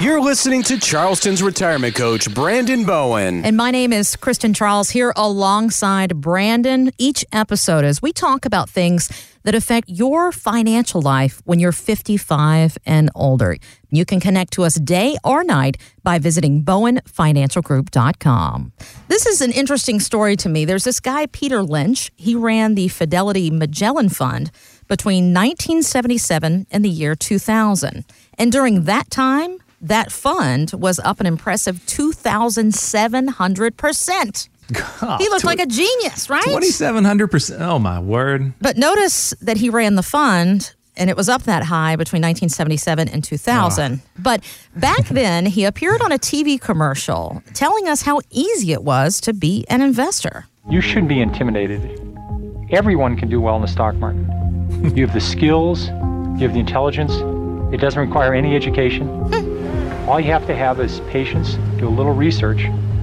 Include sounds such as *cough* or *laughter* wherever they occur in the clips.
You're listening to Charleston's retirement coach, Brandon Bowen. And my name is Kristen Charles here alongside Brandon. Each episode, as we talk about things that affect your financial life when you're 55 and older. You can connect to us day or night by visiting bowenfinancialgroup.com. This is an interesting story to me. There's this guy, Peter Lynch. He ran the Fidelity Magellan Fund between 1977 and the year 2000. And during that time, that fund was up an impressive 2,700%. God, He looked like a genius, right? 2700%. Oh, my word. But notice that he ran the fund and it was up that high between 1977 and 2000. Ah. But back *laughs* then, he appeared on a TV commercial telling us how easy it was to be an investor. You shouldn't be intimidated. Everyone can do well in the stock market. *laughs* you have the skills, you have the intelligence. It doesn't require any education. Hmm. All you have to have is patience, do a little research.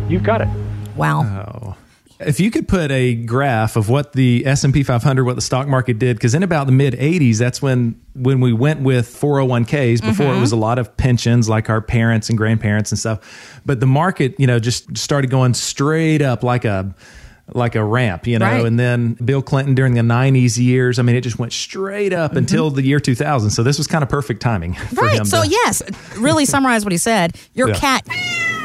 You've got it. Wow. Oh. If you could put a graph of what the S&P 500 what the stock market did cuz in about the mid 80s that's when when we went with 401k's before it mm-hmm. was a lot of pensions like our parents and grandparents and stuff but the market you know just started going straight up like a like a ramp, you know, Right. and then Bill Clinton during the 90s years, I mean, it just went straight up mm-hmm. until the year 2000. So this was kind of perfect timing *laughs* for Right. him. So, to- yes, really summarize what he said. Your Yeah. cat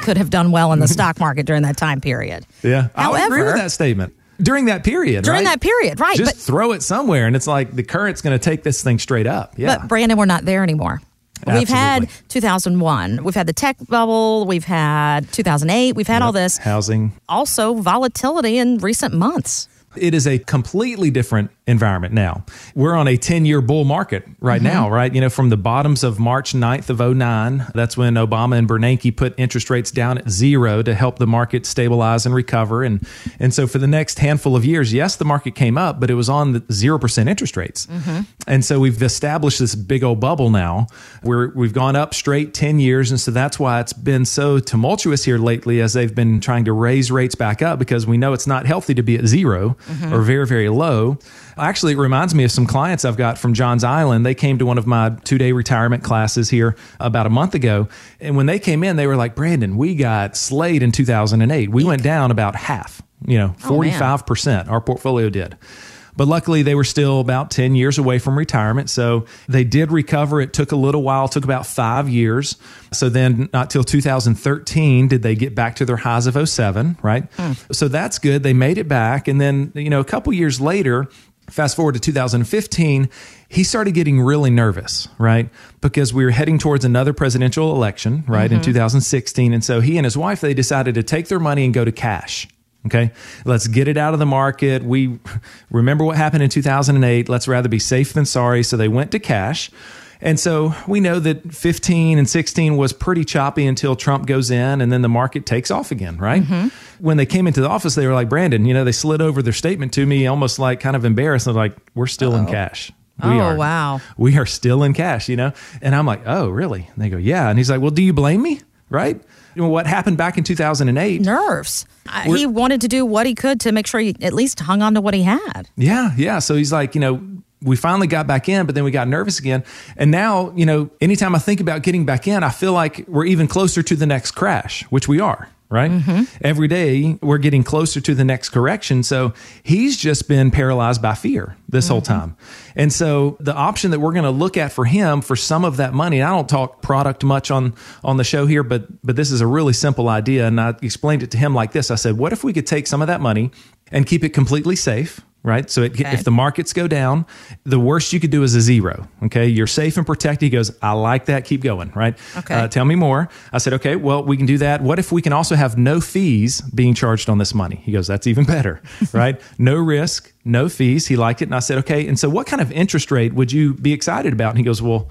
could have done well in the stock market during that time period. Yeah, I agree with that statement. During that period, During right? that period, right. Just But, throw it somewhere, and it's like the current's going to take this thing straight up. Yeah, but Brandon, we're not there anymore. We've had 2001. We've had the tech bubble. We've had 2008. We've had all this. housing. Also, volatility in recent months. It is a completely different environment now. We're on a 10 year bull market right mm-hmm. now, right? You know, from the bottoms of March 9th of 09, that's when Obama and Bernanke put interest rates down at zero to help the market stabilize and recover. And, and so for the next handful of years, yes, the market came up, but it was on the 0% interest rates. Mm-hmm. And so we've established this big old bubble now where we've gone up straight 10 years. And so that's why it's been so tumultuous here lately as they've been trying to raise rates back up because we know it's not healthy to be at 0 mm-hmm. or very, very low. Actually, it reminds me of some clients I've got from Johns Island. They came to one of my two day retirement classes here about a month ago. And when they came in, they were like, Brandon, we got slayed in 2008. We went down about half, you know, Oh, 45%. Our portfolio did. But luckily, they were still about 10 years away from retirement. So they did recover. It took a little while, took about five years. So then, not till 2013 did they get back to their highs of 07, right? Hmm. So that's good. They made it back. And then, you know, a couple years later, fast forward to 2015, he started getting really nervous, right? Because we were heading towards another presidential election, right, in mm-hmm. 2016. And so he and his wife, they decided to take their money and go to cash. Okay, let's get it out of the market. We *laughs* remember what happened in 2008. Let's rather be safe than sorry. So they went to cash. And so we know that 15 and 16 was pretty choppy until Trump goes in and then the market takes off again, right? Mm-hmm. When they came into the office, they were like, Brandon, you know, they slid over their statement to me almost like kind of embarrassed. They're like, we're still in cash. We Oh, are. wow. We are still in cash, you know? And I'm like, oh, really? And they go, yeah. And he's like, well, do you blame me? Right? You know, what happened back in 2008? Nerves. He wanted to do what he could to make sure he at least hung on to what he had. Yeah, yeah. So he's like, you know, we finally got back in, but then we got nervous again. And now, you know, anytime I think about getting back in, I feel like we're even closer to the next crash, which we are, right? Mm-hmm. Every day we're getting closer to the next correction. So he's just been paralyzed by fear this whole mm-hmm. time. And so the option that we're going to look at for him for some of that money, and I don't talk product much on on the show here, but but this is a really simple idea. And I explained it to him like this. I said, what if we could take some of that money and keep it completely safe? Right? So it, Okay. if the markets go down, the worst you could do is a zero. Okay, you're safe and protected. He goes, I like that. Keep going. Right? Okay. Uh, tell me more. I said, okay, well, we can do that. What if we can also have no fees being charged on this money? He goes, that's even better. *laughs* right? No risk, no fees. He liked it, and I said, okay. And so, what kind of interest rate would you be excited about? And he goes, well.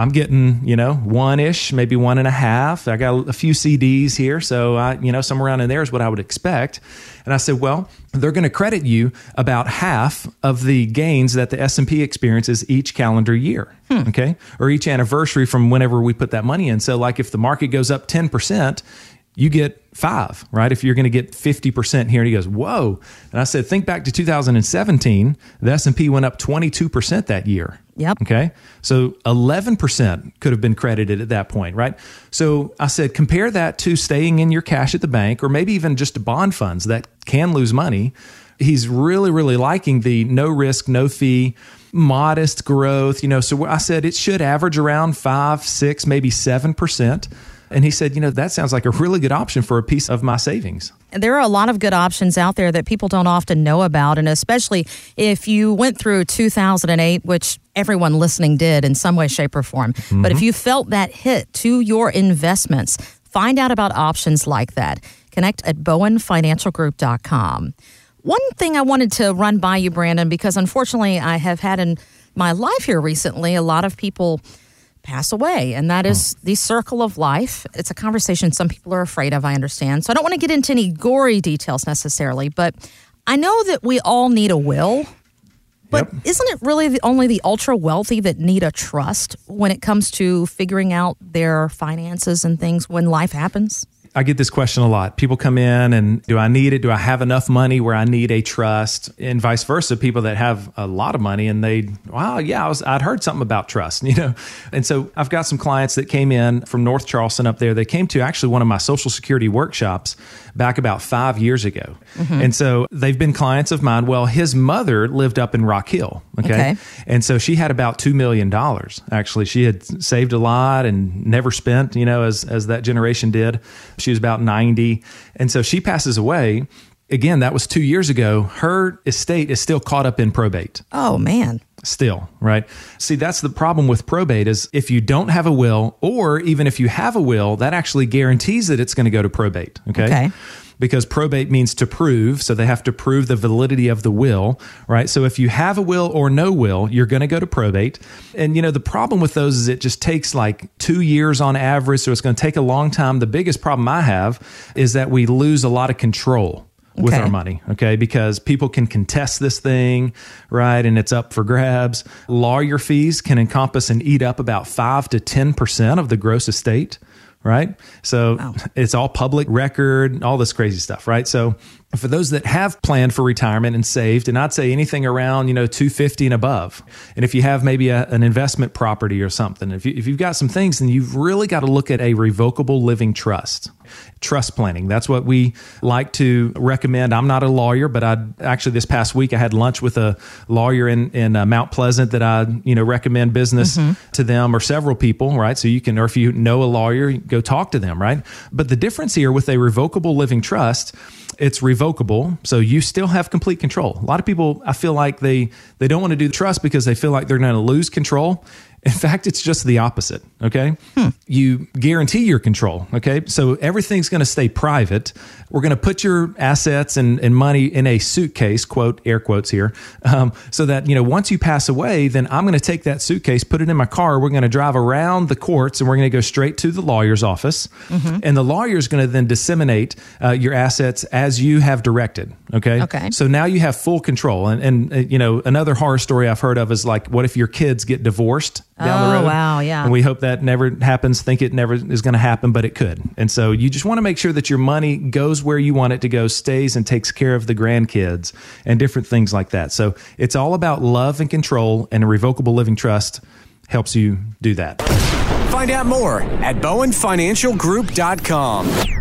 I'm getting, you know, one ish, maybe one and a half. I got a few CDs here. So, I, you know, somewhere around in there is what I would expect. And I said, well, they're going to credit you about half of the gains that the S&P experiences each calendar year. Hmm. Okay. Or each anniversary from whenever we put that money in. So, like if the market goes up 10%, you get five, right? If you're going to get 50% here. And he goes, whoa. And I said, think back to 2017, the S&P went up 22% that year. Yep. Okay. So 11% could have been credited at that point, right? So I said, compare that to staying in your cash at the bank or maybe even just bond funds that can lose money. He's really, really liking the no risk, no fee, modest growth. You know, so I said it should average around five, six, maybe 7%. And he said, you know, that sounds like a really good option for a piece of my savings. There are a lot of good options out there that people don't often know about. And especially if you went through 2008, which everyone listening did in some way, shape, or form. Mm-hmm. But if you felt that hit to your investments, find out about options like that. Connect at bowenfinancialgroup.com. One thing I wanted to run by you, Brandon, because unfortunately I have had in my life here recently a lot of people pass away, and that is the circle of life. It's a conversation some people are afraid of, I understand. So I don't want to get into any gory details necessarily, but I know that we all need a will. But yep. isn't it really the, only the ultra wealthy that need a trust when it comes to figuring out their finances and things when life happens? I get this question a lot. People come in and do I need it? Do I have enough money where I need a trust? And vice versa, people that have a lot of money and they, wow, yeah, I was, I'd heard something about trust, *laughs* you know? And so I've got some clients that came in from North Charleston up there. They came to actually one of my social security workshops back about five years ago. Mm-hmm. And so they've been clients of mine. Well, his mother lived up in Rock Hill. Okay? okay. And so she had about $2 million. Actually, she had saved a lot and never spent, you know, as, as that generation did. She was about 90. And so she passes away. Again, that was two years ago. Her estate is still caught up in probate. Oh, man still right see that's the problem with probate is if you don't have a will or even if you have a will that actually guarantees that it's going to go to probate okay, okay because probate means to prove. So they have to prove the validity of the will, right? So if you have a will or no will, you're going to go to probate. And, you know, the problem with those is it just takes like two years on average. So it's going to take a long time. The biggest problem I have is that we lose a lot of control with okay. our money, okay? Because people can contest this thing, right? And it's up for grabs. Lawyer fees can encompass and eat up about 5 to 10% of the gross estate right? So wow. it's all public record, all this crazy stuff, right? So for those that have planned for retirement and saved, and I'd say anything around, you know, 250 and above. And if you have maybe a, an investment property or something, if, you, if you've got some things, then you've really got to look at a revocable living trust. Trust planning. That's what we like to recommend. I'm not a lawyer, but I actually this past week I had lunch with a lawyer in in uh, Mount Pleasant that I you know recommend business mm-hmm. to them or several people, right? So you can, or if you know a lawyer, go talk to them, right? But the difference here with a revocable living trust it's revocable, so you still have complete control. A lot of people, I feel like they they don't want to do the trust because they feel like they're going to lose control. In fact, it's just the opposite. Okay. Hmm. You guarantee your control. Okay. So everything's going to stay private. We're going to put your assets and, and money in a suitcase, quote, air quotes here, um, so that, you know, once you pass away, then I'm going to take that suitcase, put it in my car. We're going to drive around the courts and we're going to go straight to the lawyer's office. Mm-hmm. And the lawyer is going to then disseminate uh, your assets as you have directed. Okay. Okay. So now you have full control. And, and, uh, you know, another horror story I've heard of is like, what if your kids get divorced? Down oh, the road. wow, yeah. And we hope that never happens. Think it never is going to happen, but it could. And so you just want to make sure that your money goes where you want it to go, stays and takes care of the grandkids and different things like that. So it's all about love and control, and a revocable living trust helps you do that. Find out more at bowenfinancialgroup.com.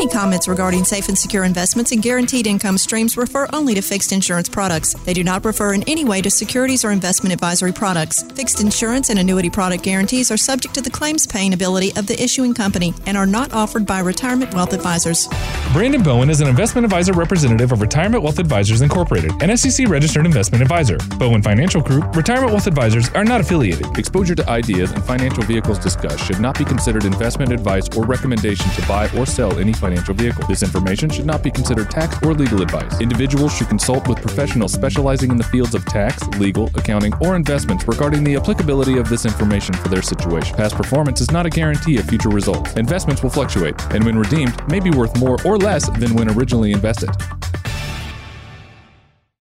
Any comments regarding safe and secure investments and guaranteed income streams refer only to fixed insurance products. They do not refer in any way to securities or investment advisory products. Fixed insurance and annuity product guarantees are subject to the claims paying ability of the issuing company and are not offered by retirement wealth advisors. Brandon Bowen is an investment advisor representative of Retirement Wealth Advisors Incorporated, an SEC registered investment advisor. Bowen Financial Group, Retirement Wealth Advisors are not affiliated. Exposure to ideas and financial vehicles discussed should not be considered investment advice or recommendation to buy or sell any financial vehicle. This information should not be considered tax or legal advice. Individuals should consult with professionals specializing in the fields of tax, legal, accounting, or investments regarding the applicability of this information for their situation. Past performance is not a guarantee of future results. Investments will fluctuate, and when redeemed, may be worth more or less than when originally invested.